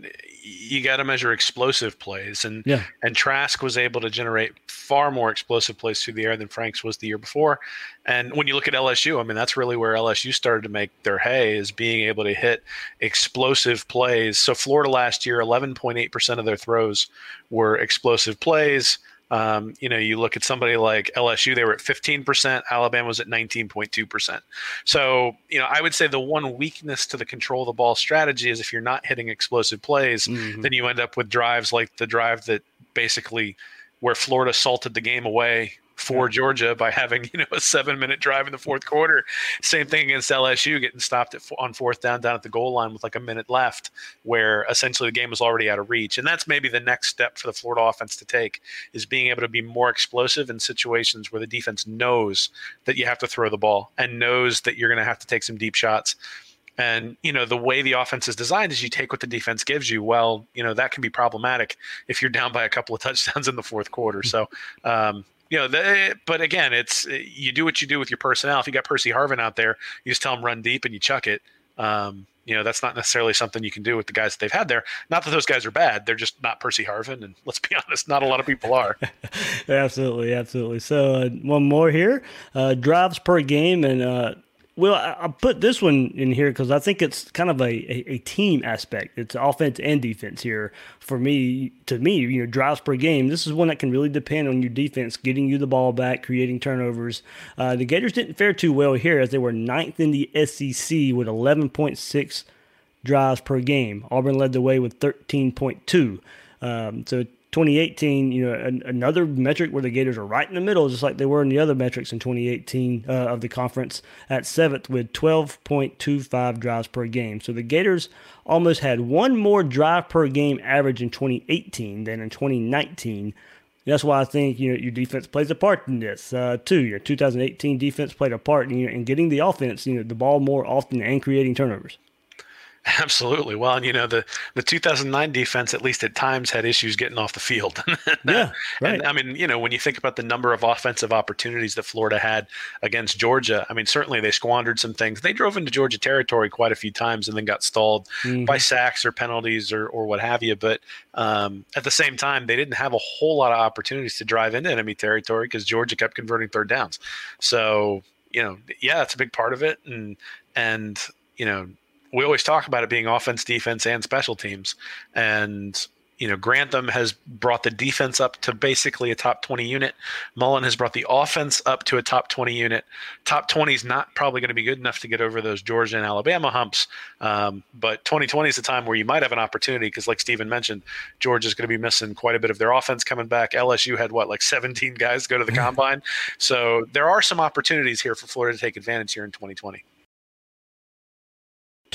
you got to measure explosive plays, and yeah. and Trask was able to generate far more explosive plays through the air than Franks was the year before. And when you look at LSU, I mean, that's really where LSU started to make their hay is being able to hit explosive plays. So Florida last year, 11.8 percent of their throws were explosive plays. Um, you know, you look at somebody like LSU, they were at 15%, Alabama was at 19.2%. So, you know, I would say the one weakness to the control of the ball strategy is if you're not hitting explosive plays, mm-hmm. then you end up with drives like the drive that basically where Florida salted the game away for Georgia by having you know a seven minute drive in the fourth quarter. Same thing against LSU, getting stopped at, on fourth down down at the goal line with like a minute left, where essentially the game was already out of reach. And that's maybe the next step for the Florida offense to take is being able to be more explosive in situations where the defense knows that you have to throw the ball and knows that you're going to have to take some deep shots. And you know the way the offense is designed is you take what the defense gives you. Well, you know that can be problematic if you're down by a couple of touchdowns in the fourth quarter. So um, you know, but again, it's you do what you do with your personnel. If you got Percy Harvin out there, you just tell him run deep and you chuck it. Um, you know, that's not necessarily something you can do with the guys that they've had there. Not that those guys are bad; they're just not Percy Harvin, and let's be honest, not a lot of people are. absolutely, absolutely. So uh, one more here: uh, drives per game, and uh, well, I, put this one in here because I think it's kind of a, a, a, team aspect. It's offense and defense here for me. To me, you know, drives per game. This is one that can really depend on your defense getting you the ball back, creating turnovers. Uh, the Gators didn't fare too well here as they were ninth in the SEC with 11.6 drives per game. Auburn led the way with 13.2. Um, so 2018, you know, an, another metric where the Gators are right in the middle, just like they were in the other metrics in 2018 uh, of the conference at seventh with 12.25 drives per game. So the Gators almost had one more drive per game average in 2018 than in 2019. That's why I think you know your defense plays a part in this uh, too. Your 2018 defense played a part in, you know, in getting the offense, you know, the ball more often and creating turnovers. Absolutely. Well, and you know the the 2009 defense, at least at times, had issues getting off the field. yeah, right. And, I mean, you know, when you think about the number of offensive opportunities that Florida had against Georgia, I mean, certainly they squandered some things. They drove into Georgia territory quite a few times and then got stalled mm-hmm. by sacks or penalties or or what have you. But um, at the same time, they didn't have a whole lot of opportunities to drive into enemy territory because Georgia kept converting third downs. So you know, yeah, that's a big part of it, and and you know we always talk about it being offense, defense, and special teams. And you know, Grantham has brought the defense up to basically a top 20 unit. Mullen has brought the offense up to a top 20 unit. Top 20 is not probably going to be good enough to get over those Georgia and Alabama humps. Um, but 2020 is the time where you might have an opportunity because, like Steven mentioned, Georgia's going to be missing quite a bit of their offense coming back. LSU had what, like 17 guys go to the combine. So there are some opportunities here for Florida to take advantage here in 2020.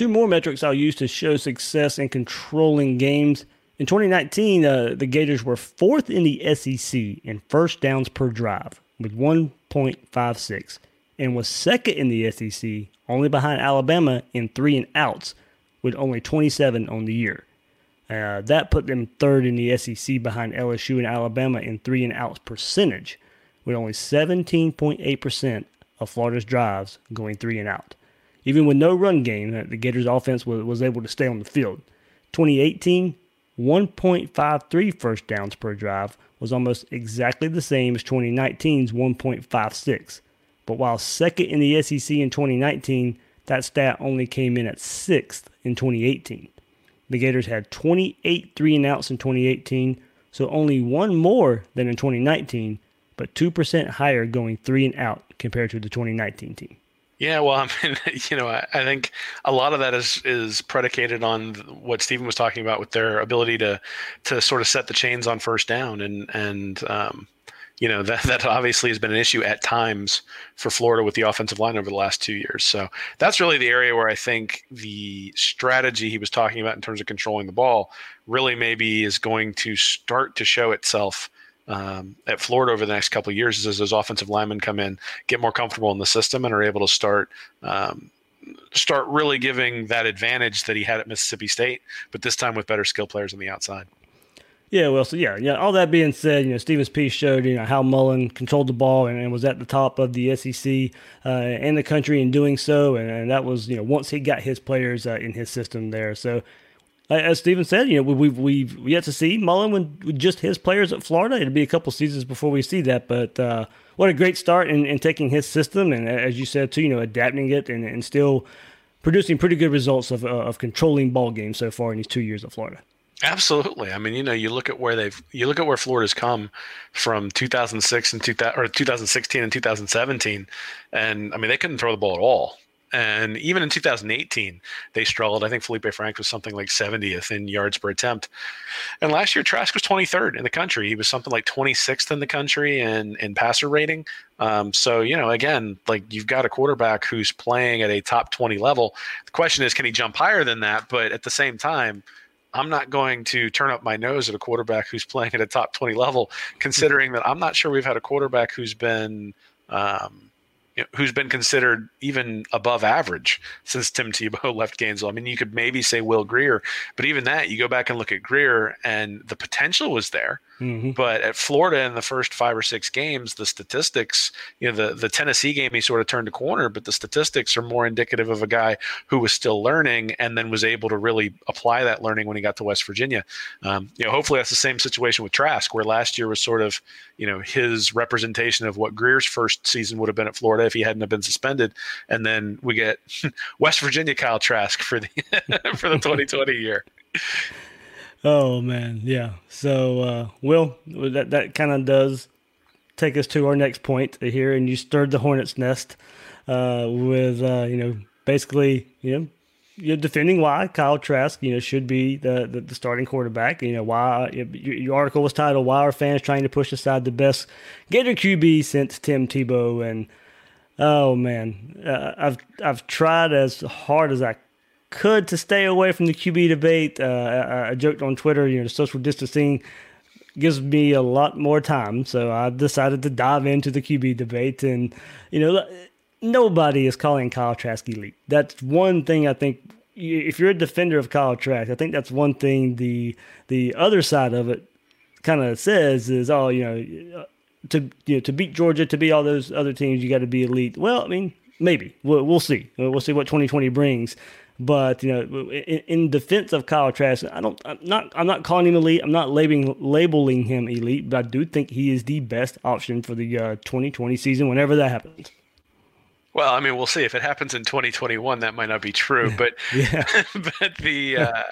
Two more metrics I'll use to show success in controlling games. In 2019, uh, the Gators were fourth in the SEC in first downs per drive with 1.56 and was second in the SEC, only behind Alabama in three and outs with only 27 on the year. Uh, that put them third in the SEC behind LSU and Alabama in three and outs percentage, with only 17.8% of Florida's drives going three and out. Even with no run game, the Gators offense was, was able to stay on the field. 2018, 1.53 first downs per drive was almost exactly the same as 2019's 1.56. But while second in the SEC in 2019, that stat only came in at sixth in 2018. The Gators had 28 three and outs in 2018, so only one more than in 2019, but 2% higher going three and out compared to the 2019 team. Yeah, well, I mean, you know, I, I, think a lot of that is is predicated on what Stephen was talking about with their ability to to sort of set the chains on first down, and and um, you know that that obviously has been an issue at times for Florida with the offensive line over the last two years. So that's really the area where I think the strategy he was talking about in terms of controlling the ball really maybe is going to start to show itself um, at Florida over the next couple of years as those offensive linemen come in, get more comfortable in the system, and are able to start um, start really giving that advantage that he had at Mississippi State, but this time with better skill players on the outside. Yeah, well, so yeah, yeah. All that being said, you know, Stevens piece showed you know how Mullen controlled the ball and, and was at the top of the SEC uh, and the country in doing so, and, and, that was you know once he got his players uh, in his system there. So as Steven said, you know, we've we've yet to see Mullen with just his players at Florida. It'll be a couple seasons before we see that, but uh, what a great start in, in, taking his system and, as you said too, you know, adapting it and, and still producing pretty good results of uh, of controlling ball games so far in these two years at Florida. Absolutely. I mean, you know, you look at where they've you look at where Florida's come from 2006 and 2000 or 2016 and 2017, and I mean they couldn't throw the ball at all. And even in 2018, they struggled. I think Felipe Frank was something like 70th in yards per attempt. And last year, Trask was 23rd in the country. He was something like 26th in the country in, in passer rating. Um, so, you know, again, like you've got a quarterback who's playing at a top 20 level. The question is, can he jump higher than that? But at the same time, I'm not going to turn up my nose at a quarterback who's playing at a top 20 level, considering that I'm not sure we've had a quarterback who's been. Um, you know, who's been considered even above average since Tim Tebow left Gainesville. I mean, you could maybe say Will Grier, but even that, you go back and look at Grier, and the potential was there. Mm-hmm. But at Florida in the first five or six games, the statistics, you know, the, the Tennessee game, he sort of turned a corner, but the statistics are more indicative of a guy who was still learning and then was able to really apply that learning when he got to West Virginia. Um, you know, hopefully that's the same situation with Trask, where last year was sort of, you know, his representation of what Grier's first season would have been at Florida if he hadn't have been suspended. And then we get West Virginia Kyle Trask for the for the 2020 year. Oh man, yeah. So, uh, Will, that that kind of does take us to our next point here, and you stirred the hornet's nest uh, with uh, you know basically you know you're defending why Kyle Trask you know should be the, the, the starting quarterback. You know why your, your, article was titled "Why Are Fans Trying to Push Aside the Best Gator QB Since Tim Tebow?" and oh man, uh, I've I've tried as hard as I could to stay away from the QB debate. Uh, I, I, joked on Twitter, you know, social distancing gives me a lot more time, so I decided to dive into the QB debate. And you know, nobody is calling Kyle Trask elite. That's one thing I think. If you're a defender of Kyle Trask, I think that's one thing. The the other side of it kind of says is, oh, you know, to you know to beat Georgia, to beat all those other teams, you got to be elite. Well, I mean, maybe we'll, we'll see. We'll see what 2020 brings. But you know, in, in, defense of Kyle Trask, I don't. I'm not. I'm not calling him elite. I'm not labeling labeling him elite. But I do think he is the best option for the uh, 2020 season. Whenever that happens. Well, I mean, we'll see. If it happens in 2021, that might not be true. But yeah. but the uh,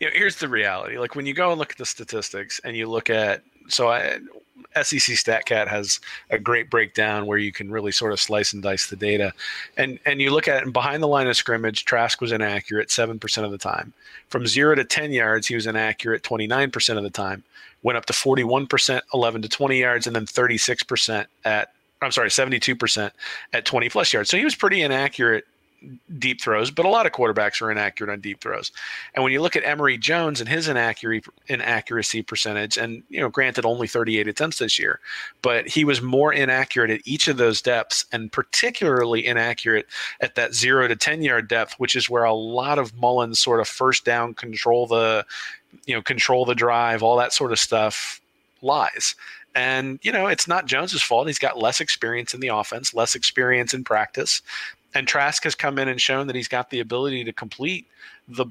you know, here's the reality. Like when you go and look at the statistics, and you look at so I SEC StatCat has a great breakdown where you can really sort of slice and dice the data, and and you look at it and behind the line of scrimmage, Trask was inaccurate seven percent of the time. From zero to ten yards, he was inaccurate twenty nine percent of the time. Went up to forty one percent, eleven to twenty yards, and then thirty six percent at I'm sorry, seventy two percent at twenty plus yards. So he was pretty inaccurate deep throws, but a lot of quarterbacks are inaccurate on deep throws. And when you look at Emory Jones and his inaccuracy inaccuracy percentage, and you know, granted only 38 attempts this year, but he was more inaccurate at each of those depths, and particularly inaccurate at that zero to 10 yard depth, which is where a lot of Mullen's sort of first down control the, you know, control the drive, all that sort of stuff lies. And, you know, it's not Jones's fault. He's got less experience in the offense, less experience in practice and Trask has come in and shown that he's got the ability to complete the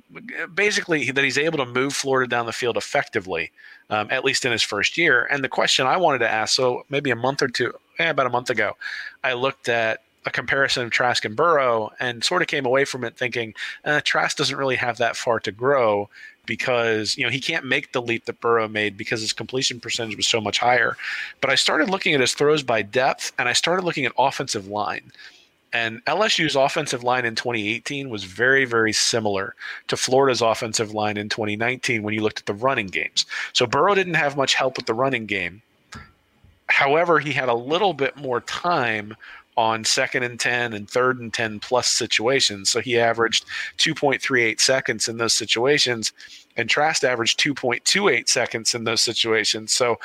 basically that he's able to move Florida down the field effectively, um, at least in his first year. And the question I wanted to ask, so maybe a month or two, eh, about a month ago, I looked at a comparison of Trask and Burrow and sort of came away from it thinking eh, Trask doesn't really have that far to grow because you know he can't make the leap that Burrow made because his completion percentage was so much higher. But I started looking at his throws by depth and I started looking at offensive line. And LSU's offensive line in 2018 was very, very similar to Florida's offensive line in 2019 when you looked at the running games. So Burrow didn't have much help with the running game. However, he had a little bit more time on second and 10 and third and 10 plus situations. So he averaged 2.38 seconds in those situations, and Trask averaged 2.28 seconds in those situations. So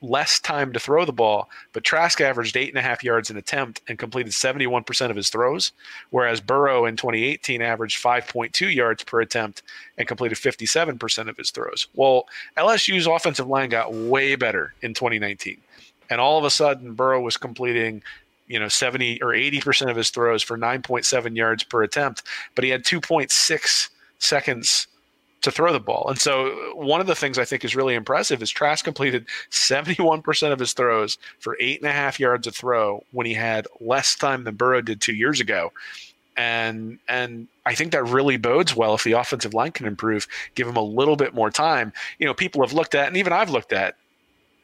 less time to throw the ball, but Trask averaged eight and a half yards an attempt and completed 71% of his throws, whereas Burrow in 2018 averaged 5.2 yards per attempt and completed 57% of his throws. Well, LSU's offensive line got way better in 2019. And all of a sudden, Burrow was completing you know 70 or 80% of his throws for 9.7 yards per attempt but he had 2.6 seconds to throw the ball and so one of the things i think is really impressive is trask completed 71% of his throws for eight and a half yards a throw when he had less time than burrow did two years ago and and I think that really bodes well if the offensive line can improve, give him a little bit more time. You know, people have looked at, and even I've looked at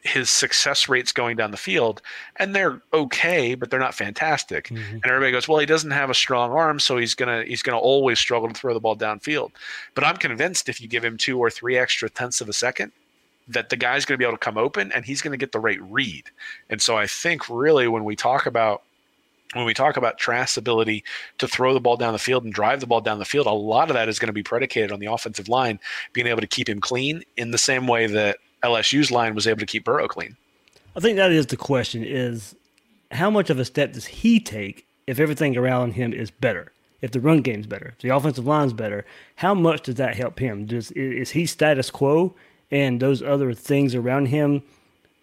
his success rates going down the field, and they're okay, but they're not fantastic. Mm-hmm. And everybody goes, "Well, he doesn't have a strong arm, so he's gonna he's gonna always struggle to throw the ball downfield." But I'm convinced if you give him two or three extra tenths of a second, that the guy's to be able to come open and he's to get the right read. And so I think really when we talk about when we talk about Trask's ability to throw the ball down the field and drive the ball down the field, a lot of that is going to be predicated on the offensive line being able to keep him clean in the same way that LSU's line was able to keep Burrow clean. I think that is the question: is how much of a step does he take if everything around him is better? If the run game's better, if the offensive line's better, how much does that help him? Does is he status quo and those other things around him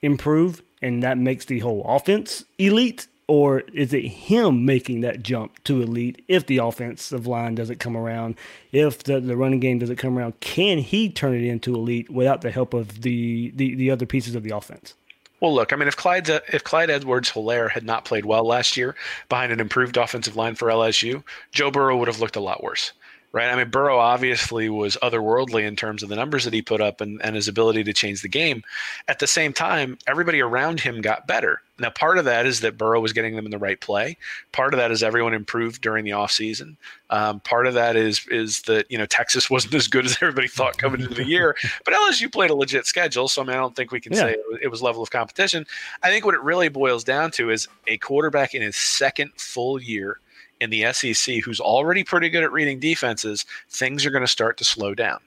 improve, and that makes the whole offense elite? Or is it him making that jump to elite if the offensive line doesn't come around, if the, the running game doesn't come around? Can he turn it into elite without the help of the, the, the other pieces of the offense? Well, look, I mean, if Clyde if Clyde Edwards-Helaire had not played well last year behind an improved offensive line for LSU, Joe Burrow would have looked a lot worse right? I mean, Burrow obviously was otherworldly in terms of the numbers that he put up and, and his ability to change the game. At the same time, everybody around him got better. Now, part of that is that Burrow was getting them in the right play. Part of that is everyone improved during the offseason. Um, part of that is is that you know Texas wasn't as good as everybody thought coming into the year, but LSU played a legit schedule. So I mean, I don't think we can yeah. say it was level of competition. I think what it really boils down to is a quarterback in his second full year in the SEC who's already pretty good at reading defenses, things are going to start to slow down.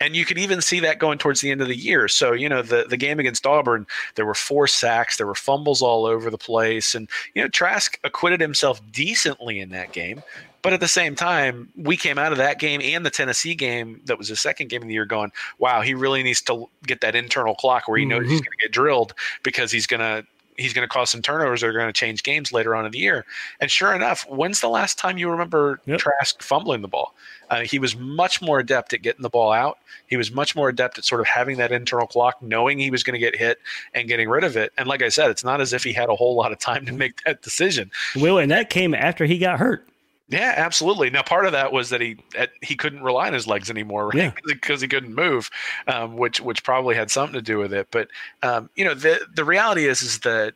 And you can even see that going towards the end of the year. So, you know, the, the game against Auburn, there were four sacks, there were fumbles all over the place. And, you know, Trask acquitted himself decently in that game. But at the same time, we came out of that game and the Tennessee game that was the second game of the year going, wow, he really needs to get that internal clock where he knows mm-hmm. he's going to get drilled because he's going to he's going to cause some turnovers that are going to change games later on in the year. And sure enough, when's the last time you remember yep. Trask fumbling the ball? Uh, he was much more adept at getting the ball out. He was much more adept at sort of having that internal clock, knowing he was going to get hit and getting rid of it. And like I said, it's not as if he had a whole lot of time to make that decision. Will, and that came after he got hurt. Yeah, absolutely. Now, part of that was that he he couldn't rely on his legs anymore, right? Yeah. because he couldn't move, um, which which probably had something to do with it. But um, you know, the the reality is is that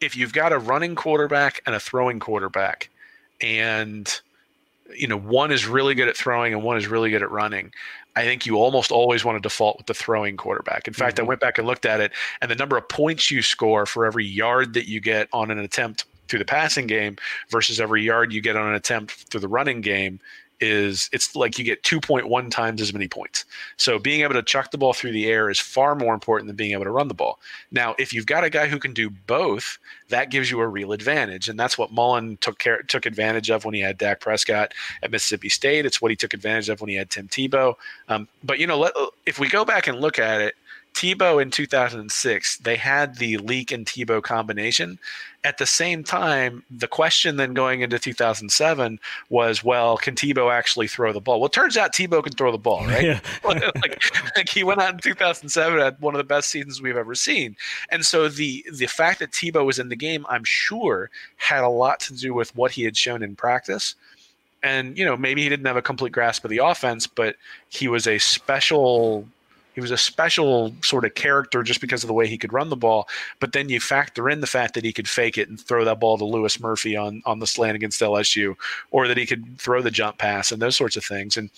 if you've got a running quarterback and a throwing quarterback, and you know one is really good at throwing and one is really good at running, I think you almost always want to default with the throwing quarterback. In fact, mm-hmm. I went back and looked at it, and the number of points you score for every yard that you get on an attempt through the passing game versus every yard you get on an attempt through the running game is it's like you get 2.1 times as many points. So being able to chuck the ball through the air is far more important than being able to run the ball. Now, if you've got a guy who can do both, that gives you a real advantage, and that's what Mullen took care took advantage of when he had Dak Prescott at Mississippi State. It's what he took advantage of when he had Tim Tebow. Um, but you know, let, if we go back and look at it, Tebow in 2006, they had the Leak and Tebow combination. At the same time, the question then going into 2007 was, well, can Tebow actually throw the ball? Well, it turns out Tebow can throw the ball, right? Yeah. like, like, he went out in 2007 had one of the best seasons we've ever seen. And so the the fact that Tebow was in the game, I'm sure, had a lot to do with what he had shown in practice. And you know, maybe he didn't have a complete grasp of the offense, but he was a special he was a special sort of character just because of the way he could run the ball. But then you factor in the fact that he could fake it and throw that ball to Louis Murphy on on the slant against LSU, or that he could throw the jump pass and those sorts of things. And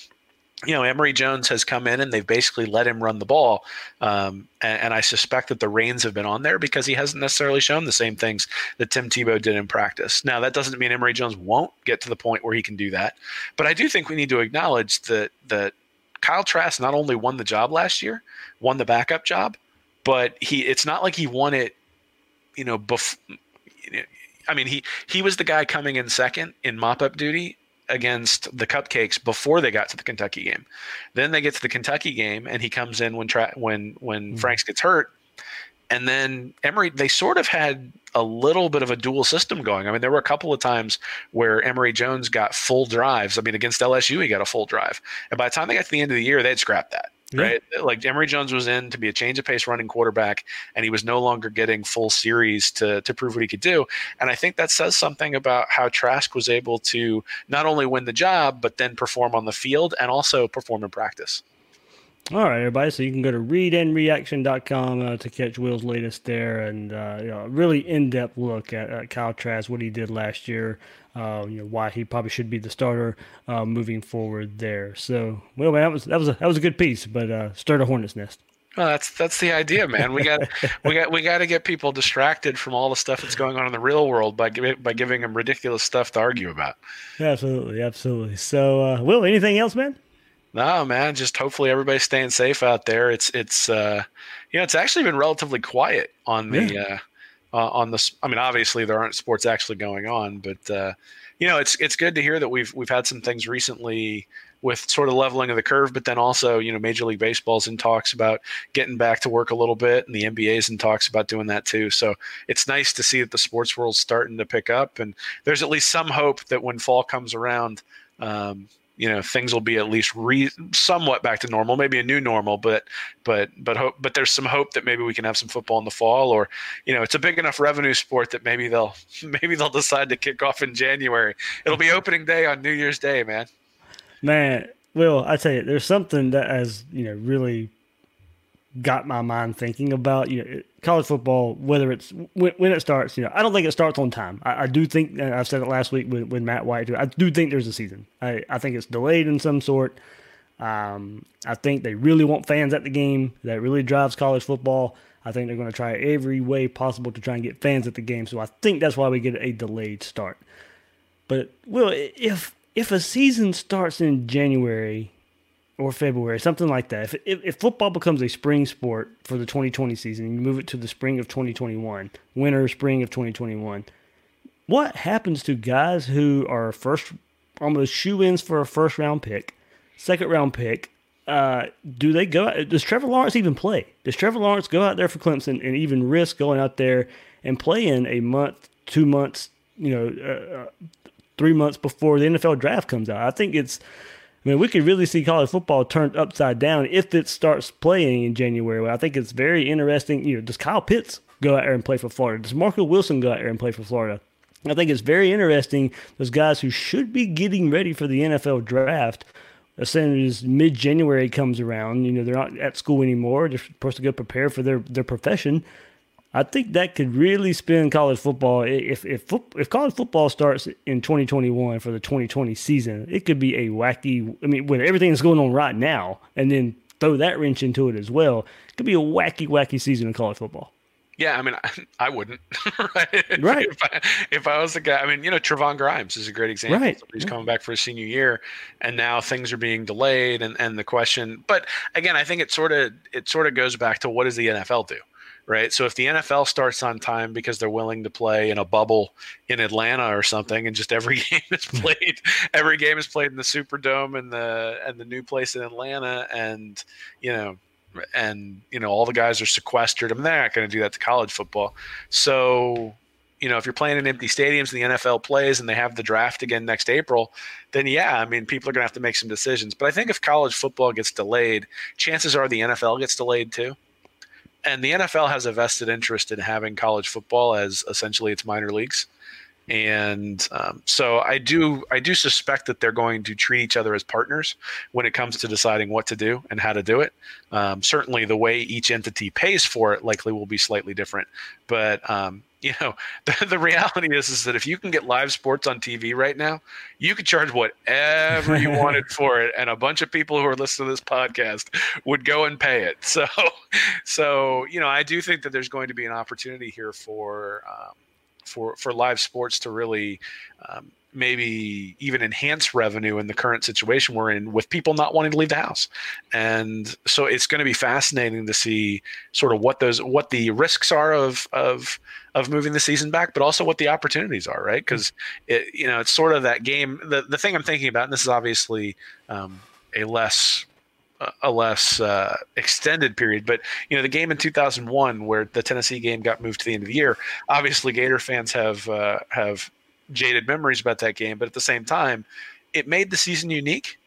you know, Emory Jones has come in and they've basically let him run the ball. Um, and, and, I suspect that the reins have been on there because he hasn't necessarily shown the same things that Tim Tebow did in practice. Now, that doesn't mean Emory Jones won't get to the point where he can do that. But I do think we need to acknowledge that that Kyle Trask not only won the job last year, won the backup job, but he it's not like he won it, you know, bef- I mean, he he was the guy coming in second in mop up duty against the Cupcakes before they got to the Kentucky game. Then they get to the Kentucky game, and he comes in when tra- when when mm-hmm. Franks gets hurt, and then Emory they sort of had a little bit of a dual system going. I mean, there were a couple of times where Emory Jones got full drives. I mean, against LSU, he got a full drive. And by the time they got to the end of the year, they'd scrapped that. Yeah. Right. Like Emory Jones was in to be a change of pace running quarterback, and he was no longer getting full series to, to prove what he could do. And I think that says something about how Trask was able to not only win the job, but then perform on the field and also perform in practice. All right, everybody. So you can go to readandreaction.com uh, to catch Will's latest there and uh, you know, really in depth look at, at Kyle Trask, what he did last year, uh, you know, why he probably should be the starter uh, moving forward there. So, well, man, that was that was a, that was a good piece, but uh, stirred a hornet's nest. Well, that's that's the idea, man. We got we got we got to get people distracted from all the stuff that's going on in the real world by giving by giving them ridiculous stuff to argue about. Absolutely, absolutely. So, uh, Will, anything else, man? No, man. Just hopefully everybody's staying safe out there. It's it's uh, you know it's actually been relatively quiet on the yeah. uh, uh, on the. I mean, obviously there aren't sports actually going on, but uh, you know it's it's good to hear that we've we've had some things recently with sort of leveling of the curve, but then also you know Major League Baseball's in talks about getting back to work a little bit, and the NBA's in talks about doing that too. So it's nice to see that the sports world's starting to pick up, and there's at least some hope that when fall comes around. Um, you know things will be at least re- somewhat back to normal maybe a new normal but but but hope but there's some hope that maybe we can have some football in the fall or you know it's a big enough revenue sport that maybe they'll maybe they'll decide to kick off in january. It'll be opening day on new year's day man. Man well i tell you there's something that has you know really got my mind thinking about you know college football whether it's when, when it starts you know i don't think it starts on time. I, I do think i've said it last week with, with matt white too, i do think there's a season. I, I think it's delayed in some sort. Um, i think they really want fans at the game. That really drives college football. I think they're going to try every way possible to try and get fans at the game. So i think that's why we get a delayed start. But well if if a season starts in january or February, something like that. If, if, if, football becomes a spring sport for the 2020 season, you move it to the spring of 2021, winter, spring of 2021, what happens to guys who are first, almost shoe ins for a first round pick, second round pick? Uh, do they go? Does Trevor Lawrence even play? Does Trevor Lawrence go out there for Clemson and even risk going out there and playing a month, two months, you know, uh, uh three months before the NFL draft comes out? I think it's I mean, we could really see college football turned upside down if it starts playing in January. I think it's very interesting. You know, does Kyle Pitts go out there and play for Florida? Does Marco Wilson go out there and play for Florida? I think it's very interesting. Those guys who should be getting ready for the NFL draft, as soon as mid January comes around, you know, they're not at school anymore. They're supposed to go prepare for their, their profession. I think that could really spin college football. If if if college football starts in 2021 for the 2020 season, it could be a wacky. I mean, with everything that's going on right now, and then throw that wrench into it as well, it could be a wacky, wacky season in college football. Yeah, I mean, I, I wouldn't. right. Right. If I, if I was the guy, I mean, you know, Trevon Grimes is a great example. Right. He's Yeah. coming back for his senior year, and now things are being delayed, and and the question. But again, I think it sort of it sort of goes back to what does the NFL do, right? So if the NFL starts on time because they're willing to play in a bubble in Atlanta or something, and just every game is hmm. played, every game is played in the Superdome and the and the new place in Atlanta, and you know and you know all the guys are sequestered. I mean, they're not going to do that to college football. So, you know, if you're playing in empty stadiums and the NFL plays and they have the draft again next April, then yeah, I mean, people are going to have to make some decisions. But I think if college football gets delayed, chances are the NFL gets delayed too. And the NFL has a vested interest in having college football as essentially its minor leagues and um, so I do I do suspect that they're going to treat each other as partners when it comes to deciding what to do and how to do it. Um, certainly, the way each entity pays for it likely will be slightly different, but um, you know the, the reality is is that if you can get live sports on TV right now, you could charge whatever you wanted for it, and a bunch of people who are listening to this podcast would go and pay it. So, so you know I do think that there's going to be an opportunity here for. Um, for for live sports to really um, maybe even enhance revenue in the current situation we're in with people not wanting to leave the house. And so it's going to be fascinating to see sort of what those what the risks are of of of moving the season back but also what the opportunities are right? Because it you know it's sort of that game the, the thing i'm thinking about and this is obviously um, a less a less uh, extended period. But you know, the game in 2001, where the Tennessee game got moved to the end of the year, obviously Gator fans have uh, have jaded memories about that game. But at the same time, it made the season unique,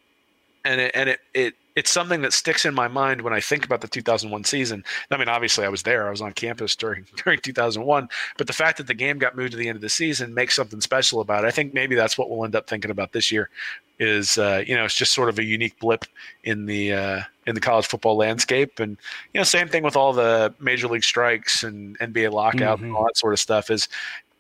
and it, and it it it's something that sticks in my mind when I think about the 2001 season. I mean, obviously, I was there; I was on campus during during 2001. But the fact that the game got moved to the end of the season makes something special about it. I think maybe that's what we'll end up thinking about this year. Is uh, you know, it's just sort of a unique blip in the uh, in the college football landscape, and you know, same thing with all the major league strikes and NBA lockout and all that sort of stuff. Is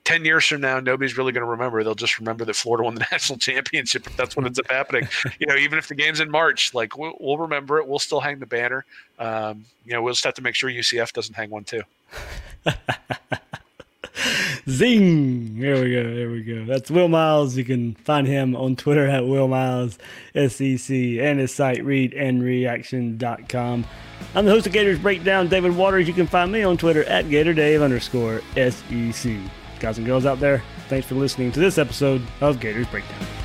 10 years from now, nobody's really going to remember. They'll just remember that Florida won the national championship if that's what ends up happening. you know, even if the game's in March, like we'll, we'll remember it. We'll still hang the banner. Um, you know, we'll just have to make sure UCF doesn't hang one too. Zing! There we go. There we go. That's Will Miles. You can find him on Twitter at Will Miles SEC and his site readandreaction.com. I'm the host of Gators Breakdown, David Waters. You can find me on Twitter at GatorDave underscore SEC. Guys and girls out there, thanks for listening to this episode of Gators Breakdown.